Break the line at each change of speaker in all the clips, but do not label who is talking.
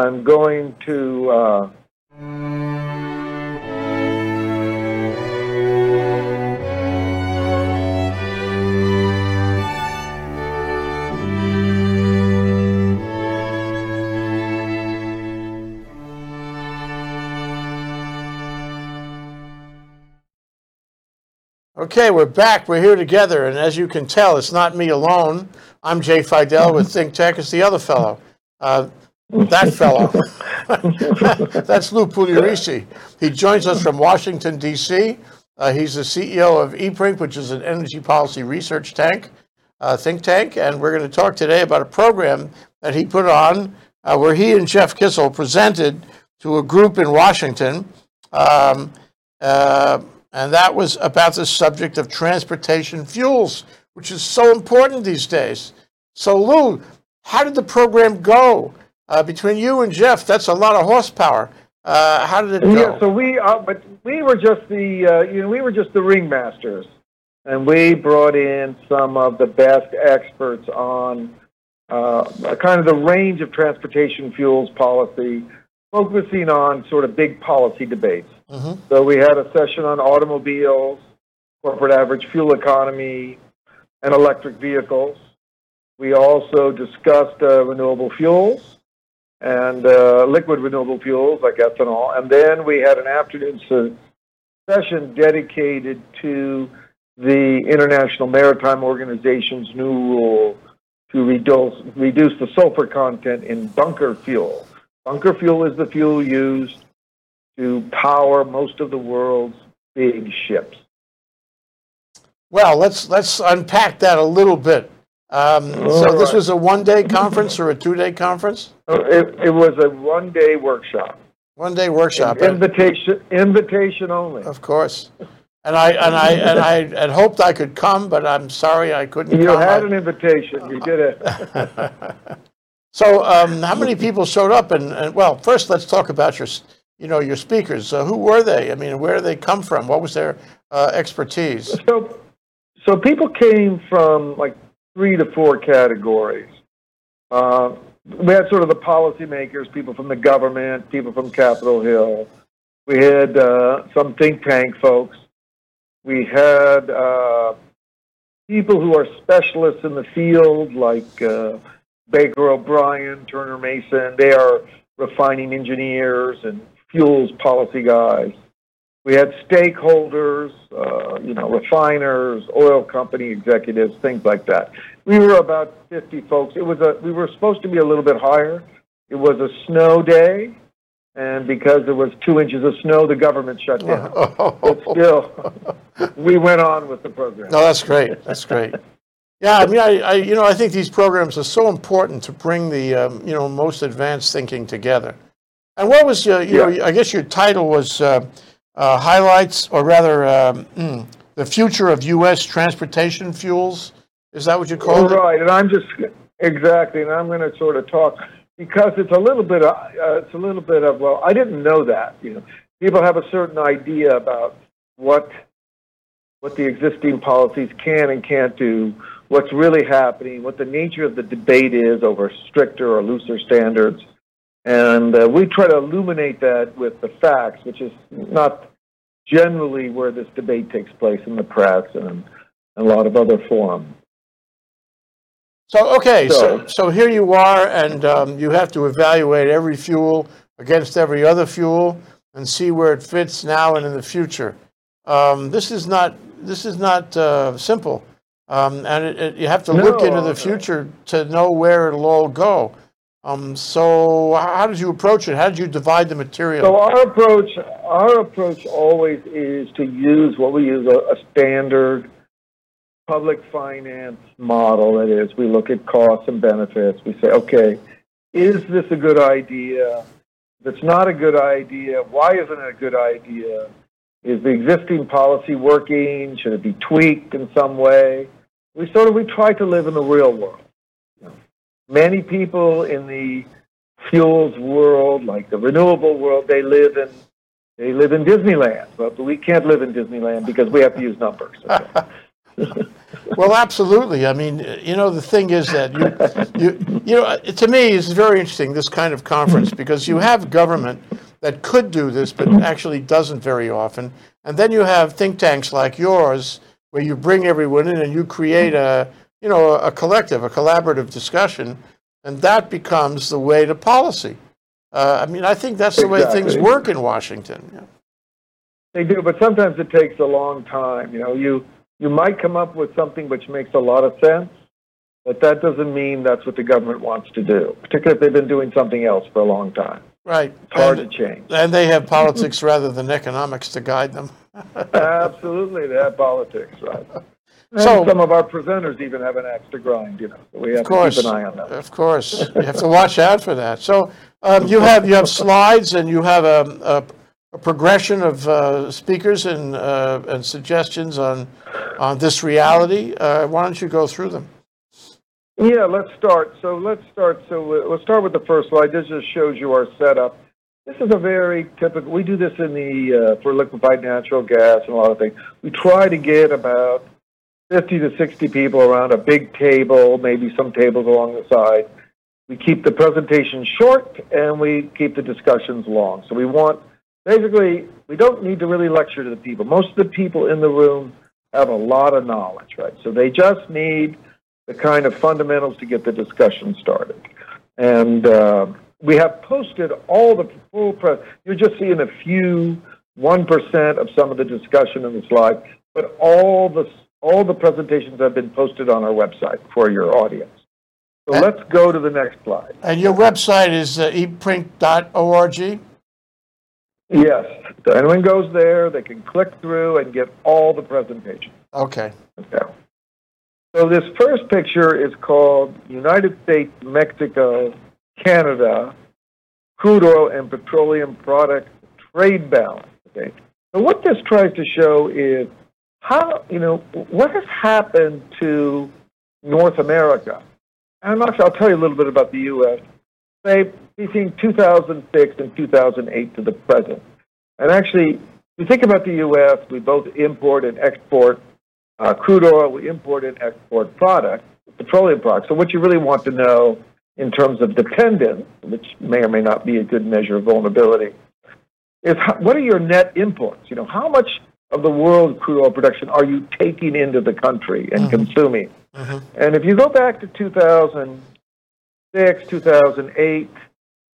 I'm going to. Uh,
Okay, we're back. We're here together, and as you can tell, it's not me alone. I'm Jay Fidell with Think Tech. It's the other fellow. Uh, that fellow. That's Lou Pugliaresi. He joins us from Washington, D.C. Uh, he's the CEO of EPRINC, which is an energy policy research tank, uh, think tank, and we're going to talk today about a program that he put on uh, where he and Jeff Kissel presented to a group in Washington. Um, uh, and that was about the subject of transportation fuels, which is so important these days. So, Lou, how did the program go uh, between you and Jeff? That's a lot of horsepower. Uh, how did it go?
Yeah, so we, uh, but we were just the, uh, you know, we were just the ringmasters, and we brought in some of the best experts on uh, kind of the range of transportation fuels policy, focusing on sort of big policy debates. Mm-hmm. So we had a session on automobiles, corporate average fuel economy, and electric vehicles. We also discussed uh, renewable fuels and uh, liquid renewable fuels like ethanol. And then we had an afternoon session dedicated to the International Maritime Organization's new rule to reduce, reduce the sulfur content in bunker fuel. Bunker fuel is the fuel used to power most of the world's big ships.
Well, let's let's unpack that a little bit. Um, so right. this was a one-day conference or a two-day conference?
Uh, it, it was a one-day workshop.
One-day workshop.
Invitation, invitation only.
Of course. And I and I and I had hoped I could come, but I'm sorry I couldn't.
You
come.
had an invitation. You did it.
so, um, how many people showed up? And, and well, first let's talk about your you know, your speakers. Uh, who were they? I mean, where did they come from? What was their uh, expertise?
So, so people came from like three to four categories. Uh, we had sort of the policymakers, people from the government, people from Capitol Hill. We had uh, some think tank folks. We had uh, people who are specialists in the field, like uh, Baker O'Brien, Turner Mason. They are refining engineers and fuels policy guys. We had stakeholders, uh, you know, refiners, oil company executives, things like that. We were about 50 folks. It was a, we were supposed to be a little bit higher. It was a snow day, and because there was two inches of snow, the government shut down. but still, we went on with the program.
No, that's great. That's great. Yeah, I mean, I, I, you know, I think these programs are so important to bring the, um, you know, most advanced thinking together. And what was your, you yeah. know, I guess your title was uh, uh, highlights, or rather, um, mm, the future of U.S. transportation fuels. Is that what you call
it? Right, and I'm just exactly, and I'm going to sort of talk because it's a little bit, of, uh, it's a little bit of well, I didn't know that. You know, people have a certain idea about what what the existing policies can and can't do, what's really happening, what the nature of the debate is over stricter or looser standards. And uh, we try to illuminate that with the facts, which is not generally where this debate takes place in the press and a lot of other forums.
So, okay, so, so, so here you are, and um, you have to evaluate every fuel against every other fuel and see where it fits now and in the future. Um, this is not, this is not uh, simple. Um, and it, it, you have to look into the future to know where it'll all go. Um, so how did you approach it? How did you divide the material?
So our approach, our approach always is to use what we use a, a standard public finance model. That is, we look at costs and benefits. We say, okay, is this a good idea? If it's not a good idea, why isn't it a good idea? Is the existing policy working? Should it be tweaked in some way? We sort of we try to live in the real world many people in the fuels world, like the renewable world, they live in they live in Disneyland, but we can't live in Disneyland because we have to use numbers. Okay?
Well, absolutely. I mean, you know, the thing is that you, you, you know, to me, it's very interesting this kind of conference because you have government that could do this, but actually doesn't very often, and then you have think tanks like yours where you bring everyone in and you create a, you know, a collective, a collaborative discussion, and that becomes the way to policy. Uh, I mean, I think that's the way things work in Washington. yeah.
They do, but sometimes it takes a long time. You know, you you might come up with something which makes a lot of sense, but that doesn't mean that's what the government wants to do. Particularly if they've been doing something else for a long time.
Right.
It's hard
And-
to change.
And they have politics rather than economics to guide them.
Absolutely, they have politics, right? And
So-
some of our presenters even have an axe to grind. You know, so we have
Of course,
to keep an eye on them.
of course, you have to watch out for that. So um, you have you have slides and you have a, a, a progression of uh, speakers and uh, and suggestions on on this reality. Uh, why don't you go through them?
Yeah, let's start. So let's start. So uh, let's start with the first slide. This just shows you our setup. This is a very typical. We do this in the uh, for liquefied natural gas and a lot of things. We try to get about fifty to sixty people around a big table, maybe some tables along the side. We keep the presentation short and we keep the discussions long. So we want basically we don't need to really lecture to the people. Most of the people in the room have a lot of knowledge, right? So they just need the kind of fundamentals to get the discussion started. And uh, we have posted all the full press. You're just seeing a few, one percent of some of the discussion in the slide, but all the all the presentations have been posted on our website for your audience. So
And-
let's go to the next slide.
And your website is uh, eprinc.org.
Yes, so anyone goes there, they can click through and get all the presentations.
Okay.
Okay. So this first picture is called United States, Mexico, Canada, crude oil and petroleum product trade balance. Okay. So what this tries to show is how, you know, what has happened to North America. And actually, I'll tell you a little bit about the U.S. Say between 2006 and 2008 to the present. And actually, if you think about the U.S., we both import and export uh, crude oil, we import and export products, petroleum products. So what you really want to know in terms of dependence, which may or may not be a good measure of vulnerability, is how, what are your net imports? You know, how much of the world crude oil production are you taking into the country and consuming?
Mhm.
And if you go back to 2006, 2008,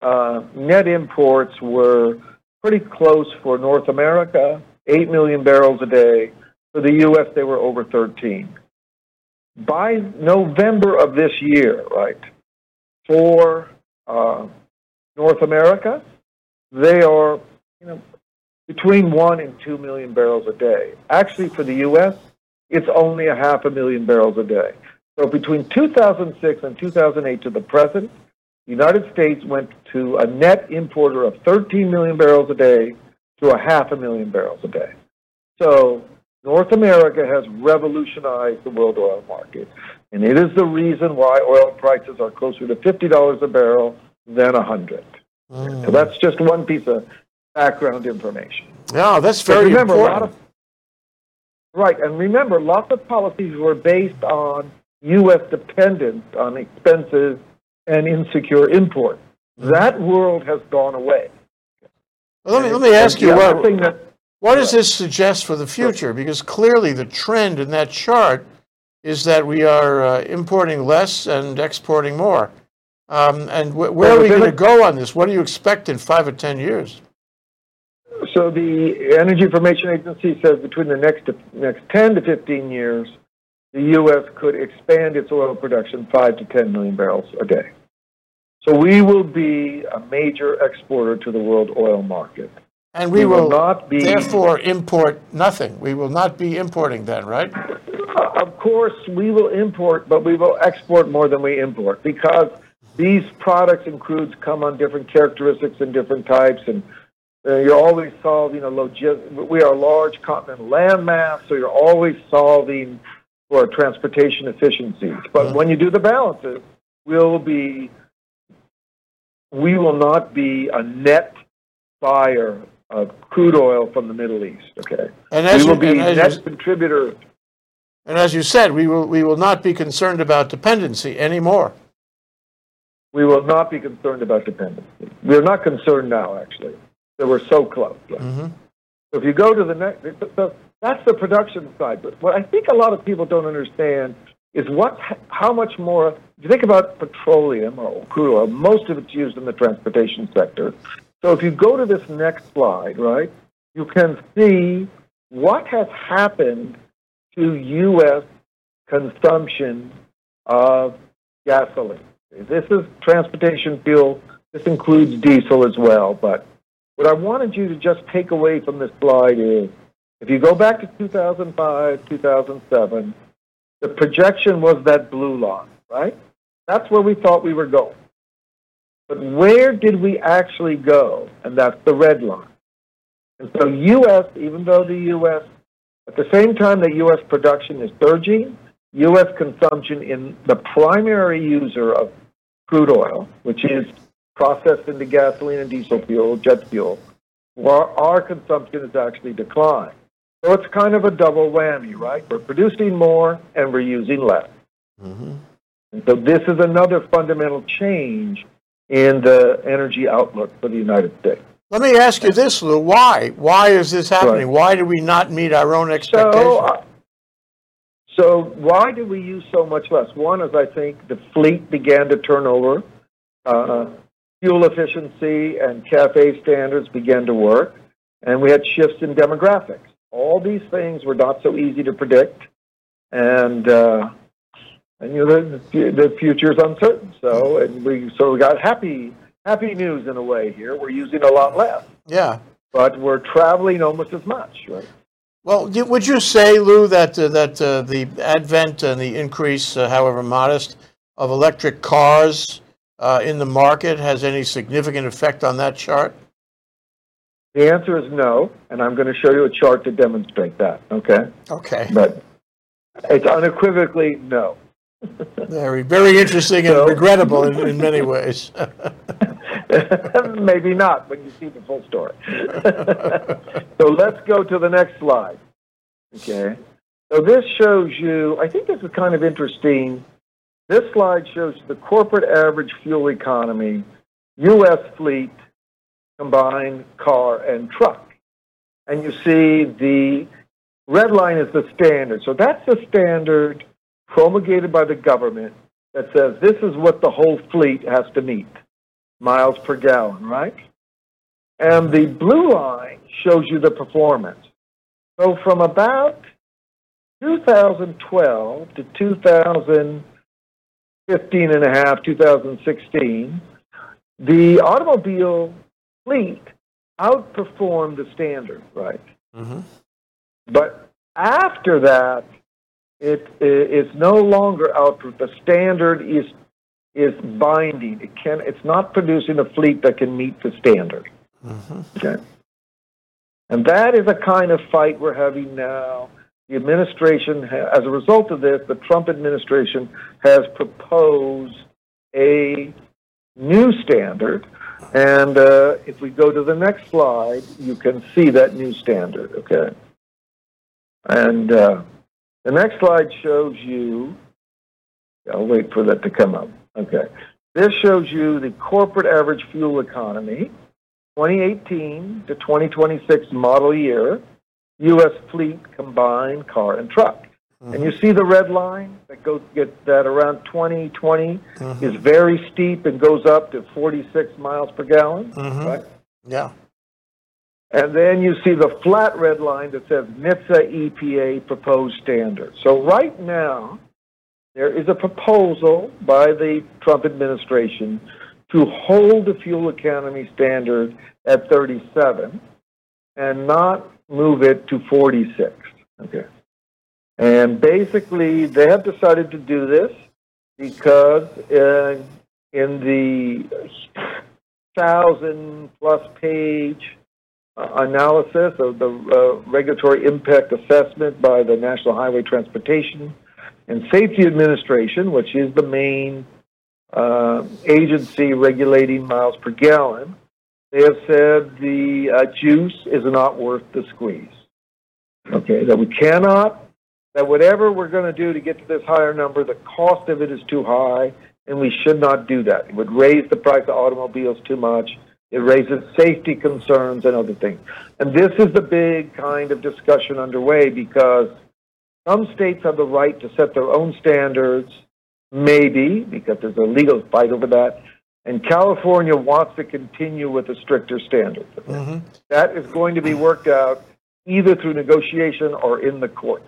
uh, net imports were pretty close for North America, 8 million barrels a day. For the U.S., they were over 13. By November of this year, right, for uh, North America, they are, you know, between 1 and 2 million barrels a day. Actually, for the U.S., it's only a half a million barrels a day. So between 2006 and 2008 to the present, the United States went to a net importer of 13 million barrels a day to a half a million barrels a day. So North America has revolutionized the world oil market. And it is the reason why oil prices are closer to $50 a barrel than 100.
Mm.
So that's just one piece of background information.
Yeah, that's very
remember, a lot
important.
of, right, and remember, lots of policies were based on U.S. dependence on expenses and insecure imports. That world has gone away.
Well, let me let me ask you
Yeah,
what
that
what does this suggest for the future? Because clearly the trend in that chart is that we are uh, importing less and exporting more. Um, and wh- where are we going to go on this? What do you expect in five or ten years?
So the Energy Information Agency says between the next next 10 to 15 years, the U.S. could expand its oil production 5 to 10 million barrels a day. So we will be a major exporter to the world oil market.
And we,
We will
will,
not be-
therefore import nothing. We will not be importing then, right?
Of course, we will import, but we will export more than we import because these products and crudes come on different characteristics and different types, and uh, you're always solving a logis- We are a large continental landmass, so you're always solving for transportation efficiencies. But when you do the balances, we'll be we will not be a net buyer of crude oil from the Middle East. Okay,
And as
we will
you,
be
as
net
you,
contributor
And as you said, we will, we will not be concerned about dependency anymore.
We will not be concerned about dependency. We're not concerned now, actually. So we're so close.
hmm
So if you go to the next, so that's the production side. But what I think a lot of people don't understand is what, how much more. If you think about petroleum or crude oil, most of it's used in the transportation sector. So if you go to this next slide, right, you can see what has happened to U.S. consumption of gasoline. This is transportation fuel. This includes diesel as well. But what I wanted you to just take away from this slide is if you go back to 2005, 2007, the projection was that blue line, right? That's where we thought we were going. But where did we actually go? And that's the red line. And so U.S., even though the U.S., at the same time that U.S. production is surging, U.S. consumption in the primary user of crude oil, which is processed into gasoline and diesel fuel, jet fuel, our, our consumption has actually declined. So it's kind of a double whammy, right? We're producing more and we're using less.
hmm
And so this is another fundamental change in the energy outlook for the United States.
Let me ask you this, Lou. Why? Why is this happening? Why do we not meet our own expectations?
So, uh, so why do we use so much less? One is I think the fleet began to turn over. Uh, fuel efficiency and CAFE standards began to work, and we had shifts in demographics. All these things were not so easy to predict, and uh, and you know the, the future is uncertain. So and we so we got happy happy news in a way here. We're using a lot less,
yeah.
but we're traveling almost as much, right?
Well, would you say, Lou, that uh, that uh, the advent and the increase, uh, however modest, of electric cars Uh, in the market has any significant effect on that chart?
The answer is no, and I'm going to show you a chart to demonstrate that. Okay,
Okay.
but it's unequivocally no.
Very, very interesting and
So-
regrettable in, in many ways.
Maybe not when you see the full story. so let's go to the next slide. Okay. So this shows you, I think this is kind of interesting. This slide shows the corporate average fuel economy, U.S. fleet, combined car and truck. And you see the red line is the standard. So that's the standard promulgated by the government that says this is what the whole fleet has to meet miles per gallon, right? And the blue line shows you the performance. So from about 2012 to 2015 and a half, 2016, the automobile fleet outperformed the standard, right?
hmm
But after that, it is no longer out. The standard is is binding. It can. It's not producing a fleet that can meet the standard.
hmm
Okay. And that is a kind of fight we're having now. The administration, as a result of this, the Trump administration has proposed a new standard. And uh, if we go to the next slide, you can see that new standard, okay? And uh, the next slide shows you, I'll wait for that to come up, okay? This shows you the corporate average fuel economy 2018 to 2026 model year, U.S. fleet combined car and truck. And you see the red line that goes get that around 2020 is very steep and goes up to 46 miles per gallon,
Mhm.
right?
Yeah.
And then you see the flat red line that says NHTSA EPA proposed standard. So right now, there is a proposal by the Trump administration to hold the fuel economy standard at 37 and not move it to 46. Okay. And basically, they have decided to do this because uh, in the thousand plus page uh, analysis of the uh, regulatory impact assessment by the National Highway Transportation and Safety Administration, which is the main uh, agency regulating miles per gallon, they have said the uh, juice is not worth the squeeze. Okay, that we cannot that whatever we're going to do to get to this higher number, the cost of it is too high, and we should not do that. It would raise the price of automobiles too much. It raises safety concerns and other things. And this is the big kind of discussion underway because some states have the right to set their own standards, maybe, because there's a legal fight over that. And California wants to continue with a stricter standard.
Mhm.
That is going to be worked out either through negotiation or in the courts.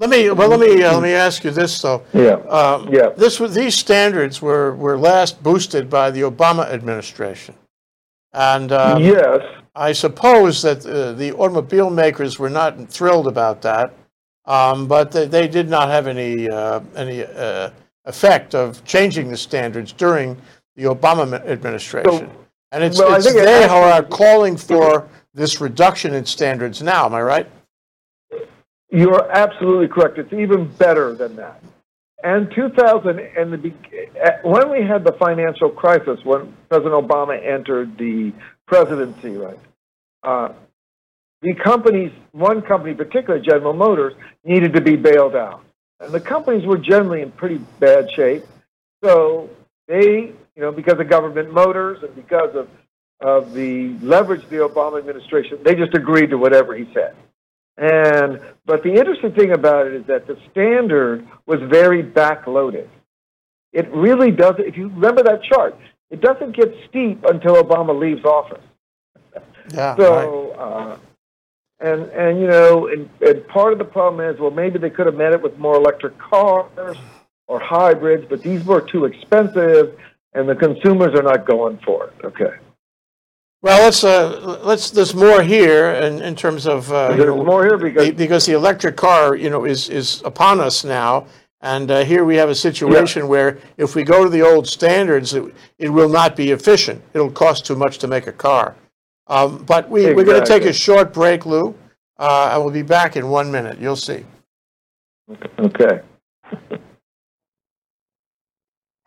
Let me, well, let me, uh, let me ask you this, though.
Yeah.
Um,
Yeah.
This these standards were, were last boosted by the Obama administration. And um,
yes.
I suppose that uh, the automobile makers were not thrilled about that, um, but they, they did not have any, uh, any uh, effect of changing the standards during the Obama ma- administration. And it's,
well, I
it's
think it
they who are calling for this reduction in standards now, am I right?
You're absolutely correct. It's even better than that. And 2000, and the, eh, when we had the financial crisis, when President Obama entered the presidency, right? Uh, the companies, one company, particularly General Motors, needed to be bailed out, and the companies were generally in pretty bad shape. So they, you know, because of government motors and because of of the leverage of the Obama administration, they just agreed to whatever he said. And but the interesting thing about it is that the standard was very backloaded. It really doesn't. If you remember that chart, it doesn't get steep until Obama leaves office.
Yeah. right.
So, uh, and and you know, and, and part of the problem is, well, maybe they could have met it with more electric cars or hybrids, but these were too expensive, and the consumers are not going for it. Okay,
Well, let's, uh, let's, there's more here in, in terms of, uh, you
there's
know,
more here because
Be- because the electric car, you know, is, is upon us now. And uh, here we have a situation where if we go to the old standards, it, it will not be efficient. It'll cost too much to make a car. Um, but we, we're going to take a short break, Lou. Uh, and we'll be back in one minute. You'll see.
okay.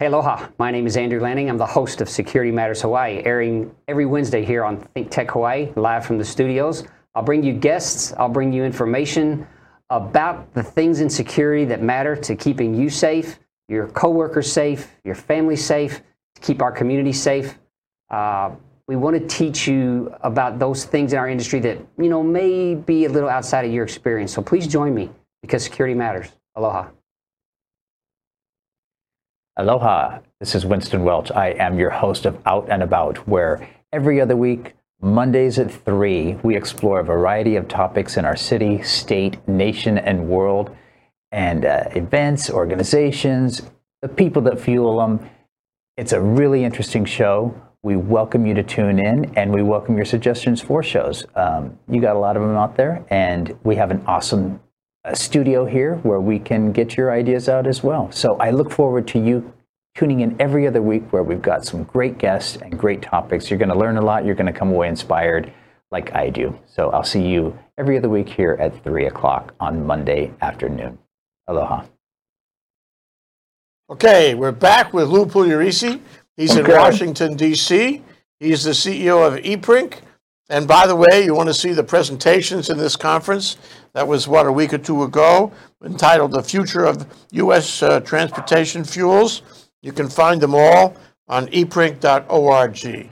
Hey, aloha. My name is Andrew Lanning. I'm the host of Security Matters Hawaii, airing every Wednesday here on Think Tech Hawaii, live from the studios. I'll bring you guests, I'll bring you information about the things in security that matter to keeping you safe, your coworkers safe, your family safe, to keep our community safe. Uh, we want to teach you about those things in our industry that, you know, may be a little outside of your experience. So please join me because security matters. Aloha.
Aloha, this is Winston Welch. I am your host of Out and About, where every other week, Mondays at 3, we explore a variety of topics in our city, state, nation, and world, and uh, events, organizations, the people that fuel them. It's a really interesting show. We welcome you to tune in and we welcome your suggestions for shows. Um, you got a lot of them out there, and we have an awesome studio here where we can get your ideas out as well. So I look forward to you tuning in every other week where we've got some great guests and great topics. You're going to learn a lot, you're going to come away inspired like I do. So I'll see you every other week here at 3 o'clock on Monday afternoon. Aloha.
Okay, we're back with Lou Pugliaresi. He's oh,
in
Washington, D.C. He's the CEO of EPRINC. And by the way, you want to see the presentations in this conference? That was, what, a week or two ago, entitled The Future of U.S. Uh, Transportation Fuels. You can find them all on eprinc.org.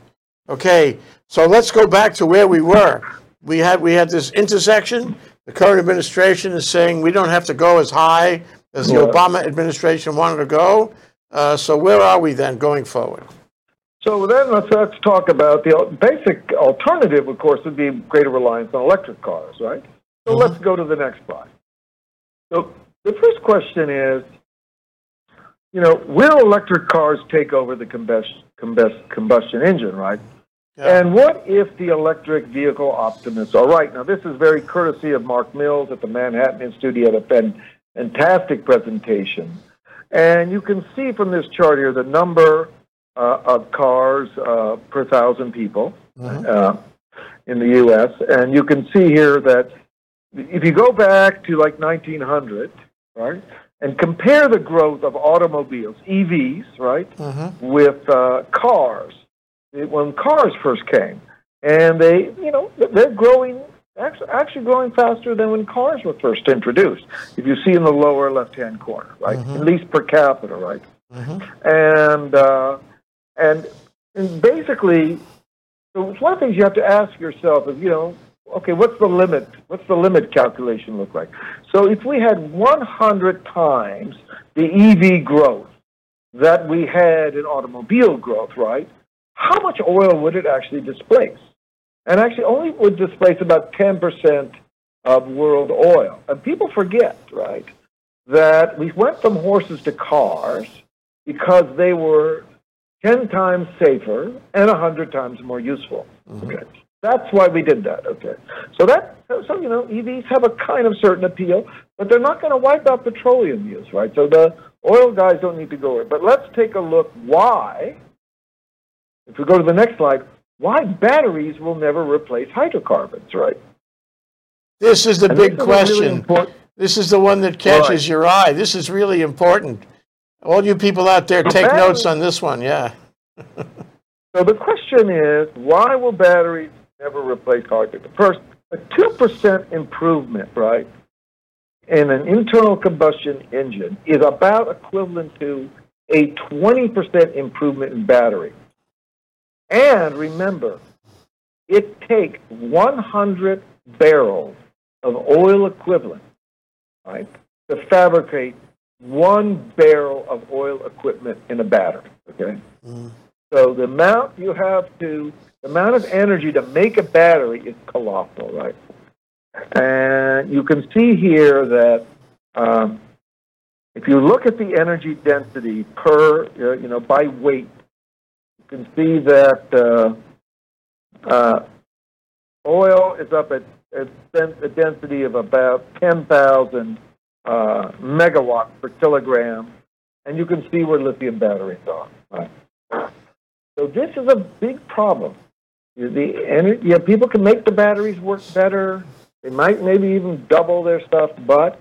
Okay, so let's go back to where we were. We had, we had this intersection. The current administration is saying we don't have to go as high as the
Yeah.
Obama administration wanted to go. Uh, so where are we then going forward?
So then let's, let's talk about the basic alternative, of course, would be greater reliance on electric cars, right? So mm-hmm. let's go to the next slide. So the first question is, you know, will electric cars take over the combustion, combust, combustion engine, right?
Yeah.
And what if the electric vehicle optimists are right? Now, this is very courtesy of Mark Mills at the Manhattan Institute. He had a fantastic presentation. And you can see from this chart here the number uh, of cars uh, per thousand people uh, in the U.S. And you can see here that if you go back to like 1900, right, and compare the growth of automobiles, EVs, right,
Mhm.
with uh, cars, it- when cars first came, and they, you know, they're growing actually, actually growing faster than when cars were first introduced. If you see in the lower left-hand corner, right, at least per capita, right, and uh, and and basically, so one of the things you have to ask yourself is, you know, okay, what's the limit? What's the limit calculation look like? So if we had 100 times the EV growth that we had in automobile growth, right? How much oil would it actually displace? And actually, only would displace about 10% of world oil. And people forget, right, that we went from horses to cars because they were 10 times safer and 100 times more useful. Mm-hmm. Okay. That's why we did that. Okay. So that so you know EVs have a kind of certain appeal, but they're not going to wipe out petroleum use, right? So the oil guys don't need to go in. But let's take a look why. If we go to the next slide, why batteries will never replace hydrocarbons, right?
This is the
And
big
is really
question. This is the one that catches
Right.
your eye. This is really important. All you people out there, take notes on this one. Yeah.
So the question is, why will batteries never replace hydrogen? First, a 2% improvement, right, in an internal combustion engine is about equivalent to a 20% improvement in battery. And remember, it takes 100 barrels of oil equivalent, right, to fabricate one barrel of oil equipment in a battery, okay? So the amount you have to, the amount of energy to make a battery is colossal, right? And you can see here that um, if you look at the energy density per, uh, you know, by weight, you can see that uh, uh, oil is up at, at a density of about 10,000 uh, megawatts per kilogram, and you can see where lithium batteries are. Right? So this is a big problem. The ener- yeah, people can make the batteries work better. They might maybe even double their stuff, but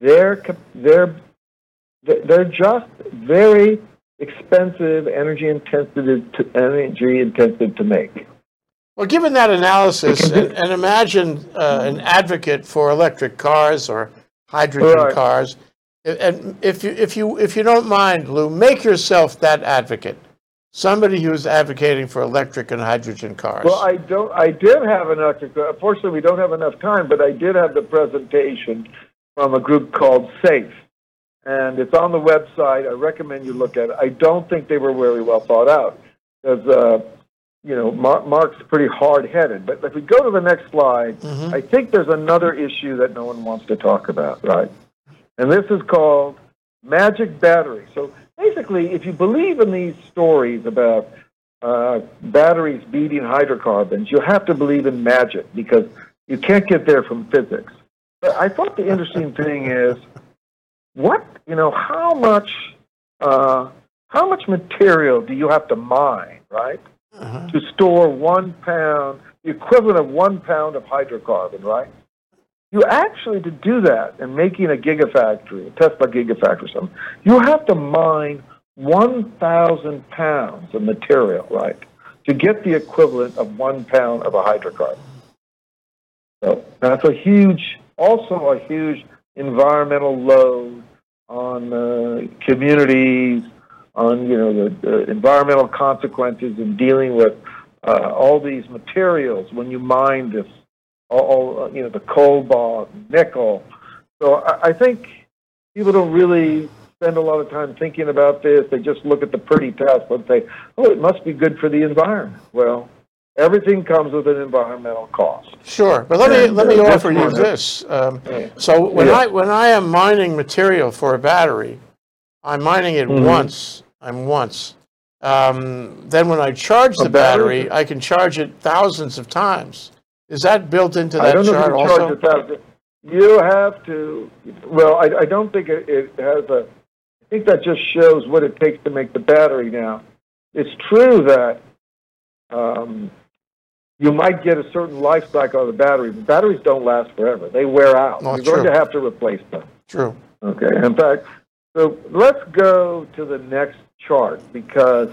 they're they're they're just very expensive, energy intensive, to, energy intensive to make.
Well, given that analysis, and, and imagine uh, an advocate for electric cars or hydrogen
Right.
cars, and if you if you if you don't mind, Lou, make yourself that advocate. Somebody who's advocating for electric and hydrogen cars.
Well, I don't. I did have an electric. Unfortunately, we don't have enough time, but I did have the presentation from a group called SAFE, and it's on the website. I recommend you look at it. I don't think they were very well thought out because, uh, you know, Mar- Mark's pretty hard-headed. But if we go to the next slide, I think there's another issue that no one wants to talk about, right? And this is called magic battery. So basically, if you believe in these stories about uh, batteries beating hydrocarbons, you have to believe in magic because you can't get there from physics. But I thought the interesting thing is what you know how much uh, how much material do you have to mine, right, to store one pound, the equivalent of one pound of hydrocarbon, right? You actually to do that and making a gigafactory, a Tesla gigafactory, or something, you have to mine 1,000 pounds of material, right, to get the equivalent of one pound of a hydrocarbon. So that's a huge, also a huge environmental load on uh, communities, on you know the, the environmental consequences in dealing with uh, all these materials when you mine this, all, all uh, you know the cobalt, nickel. So I, I think people don't really spend a lot of time thinking about this. They just look at the pretty Tesla and say, "Oh, it must be good for the environment." Well, everything comes with an environmental cost.
Sure, but let me
And,
let me
uh,
offer you this. Um, so when
Yeah.
I when I am mining material for a battery, I'm mining it
Mhm.
once. I'm once. Um, then when I charge the
battery?
I can charge it thousands of times. Is that built into
I
that
don't know if
chart
you
also?
charge thousand. You have to. Well, I, I don't think it, it has a. I think that just shows what it takes to make the battery. Now, it's true that um, you might get a certain life cycle of the battery. But batteries don't last forever; they wear out.
Oh,
You're going to have to replace them.
True.
Okay. In fact, so let's go to the next chart because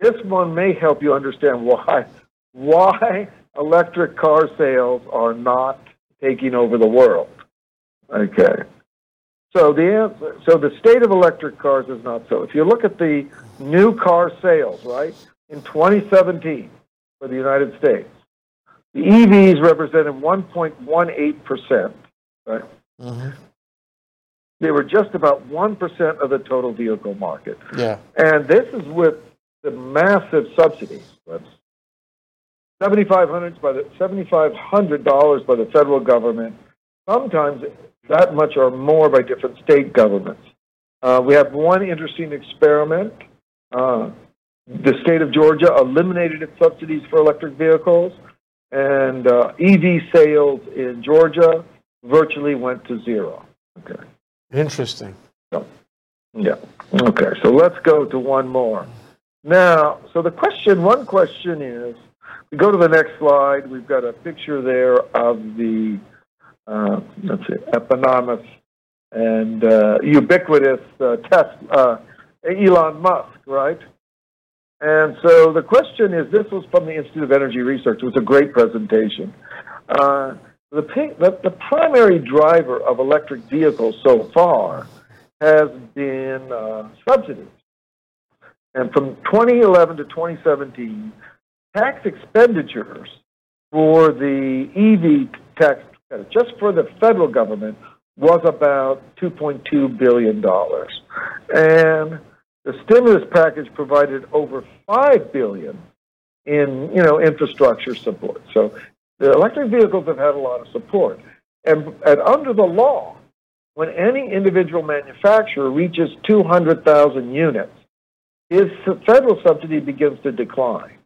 this one may help you understand why why electric car sales are not taking over the world. Okay. So the answer, so the state of electric cars is not so. If you look at the new car sales, right, in 2017 for the United States, the EVs represented 1.18 percent. Right.
Mhm.
They were just about one percent of the total vehicle market.
Yeah.
And this is with the massive subsidies. Seventy-five hundred by the seventy-five hundred dollars by the federal government. Sometimes that much or more by different state governments. Uh, we have one interesting experiment. Uh, the state of Georgia eliminated its subsidies for electric vehicles, and uh, EV sales in Georgia virtually went to zero. Okay.
Interesting.
Yeah. Okay. So let's go to one more. Now, so the question, one question is, we go to the next slide. We've got a picture there of the, uh, let's see, eponymous and uh, ubiquitous uh, Tesla, uh, Elon Musk, right? And so the question is, this was from the Institute of Energy Research. It was a great presentation. The, the, the primary driver of electric vehicles so far has been uh, subsidies. And from 2011 to 2017, tax expenditures for the EV tax credit, just for the federal government, was about 2.2 billion dollars, and the stimulus package provided over 5 billion in you know infrastructure support. So the electric vehicles have had a lot of support, and, and under the law, when any individual manufacturer reaches 200,000 units, his federal subsidy begins to decline.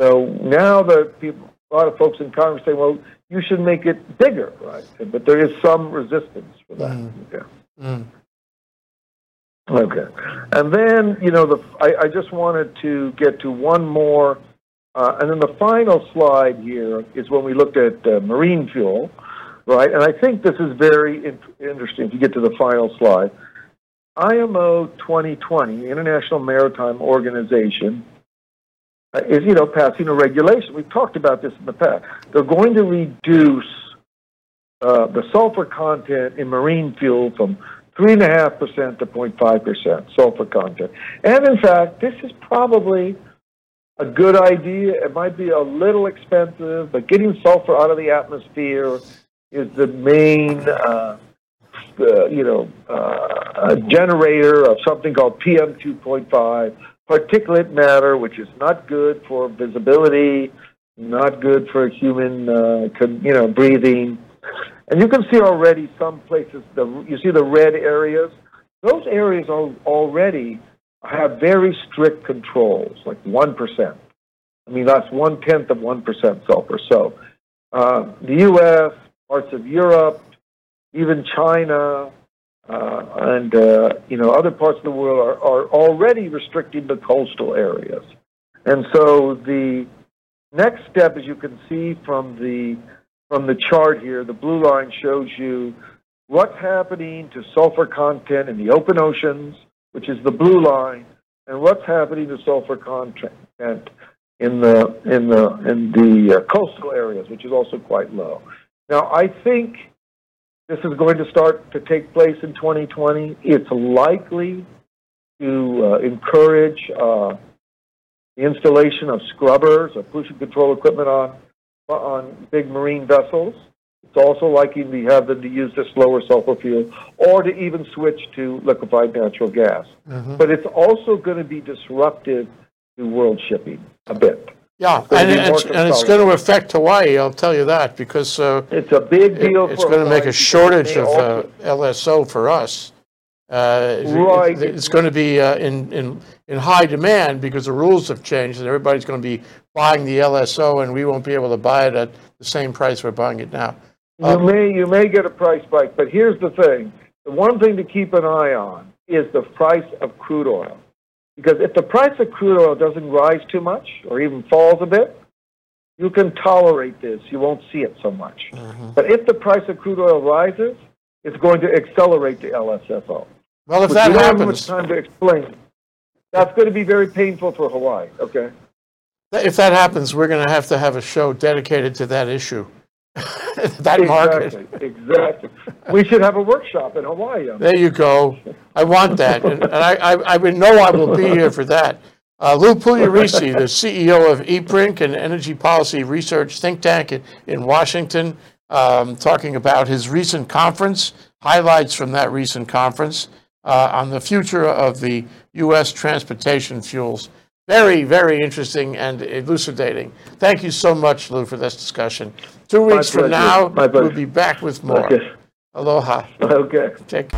So now the people, a lot of folks in Congress say, well, you should make it bigger, right? But there is some resistance for that.
Mm.
Yeah.
Mm.
Okay. And then, you know, the, I, I just wanted to get to one more, uh, and then the final slide here is when we looked at uh, marine fuel, right? And I think this is very in- interesting if you get to the final slide. IMO 2020, the International Maritime Organization, uh, is, you know, passing a regulation. We've talked about this in the past. They're going to reduce uh, the sulfur content in marine fuel from 3.5% to 0.5% sulfur content. And in fact, this is probably a good idea. It might be a little expensive, but getting sulfur out of the atmosphere is the main, uh, uh, you know, uh, generator of something called PM 2.5, particulate matter, which is not good for visibility, not good for human, uh, con- you know, breathing. And you can see already some places, the, you see the red areas? Those areas are already have very strict controls, like 1%. I mean, that's one tenth of 1% sulfur. So uh, the U.S., parts of Europe, even China, uh, and uh, you know other parts of the world are, are already restricting the coastal areas. And so the next step, as you can see from the from the chart here, the blue line shows you what's happening to sulfur content in the open oceans, which is the blue line, and what's happening to sulfur content in the in the in the uh, coastal areas, which is also quite low. Now, I think this is going to start to take place in 2020. It's likely to uh, encourage uh, the installation of scrubbers or pollution control equipment on on big marine vessels. It's also likely to have them to use this lower sulfur fuel or to even switch to liquefied natural gas.
Mhm.
But it's also going to be disruptive to world shipping a bit.
Yeah,
gonna
and it's, and it's going to affect Hawaii, I'll tell you that, because uh,
It's a big
it-
deal
it's
for
going to make a shortage of uh, LSO for us. Uh, it-
Right.
It's going to be uh, in, in, in high demand because the rules have changed and everybody's going to be buying the LSO and we won't be able to buy it at the same price we're buying it now.
You um, may you may get a price spike, but here's the thing: the one thing to keep an eye on is the price of crude oil, because if the price of crude oil doesn't rise too much or even falls a bit, you can tolerate this. You won't see it so much. Mm-hmm. But if the price of crude oil rises, it's going to accelerate the LSFO.
Well, if that
have much time to explain. That's going to be very painful for Hawaii. Okay.
If that happens, we're going to have to have a show dedicated to that issue. that market.
Exactly, exactly. We should have a workshop in Hawaii.
There you go. I want that, and, and I, I, I know I will be here for that. Uh, Lou Pugliaresi, the CEO of EPRINC, an energy policy research think tank in, in Washington, um, talking about his recent conference, highlights from that recent conference uh, on the future of the U.S. transportation fuels. Very, very interesting and elucidating. Thank you so much, Lou, for this discussion. Two weeks from now, we'll be back with more.
Okay.
Aloha.
Okay.
Take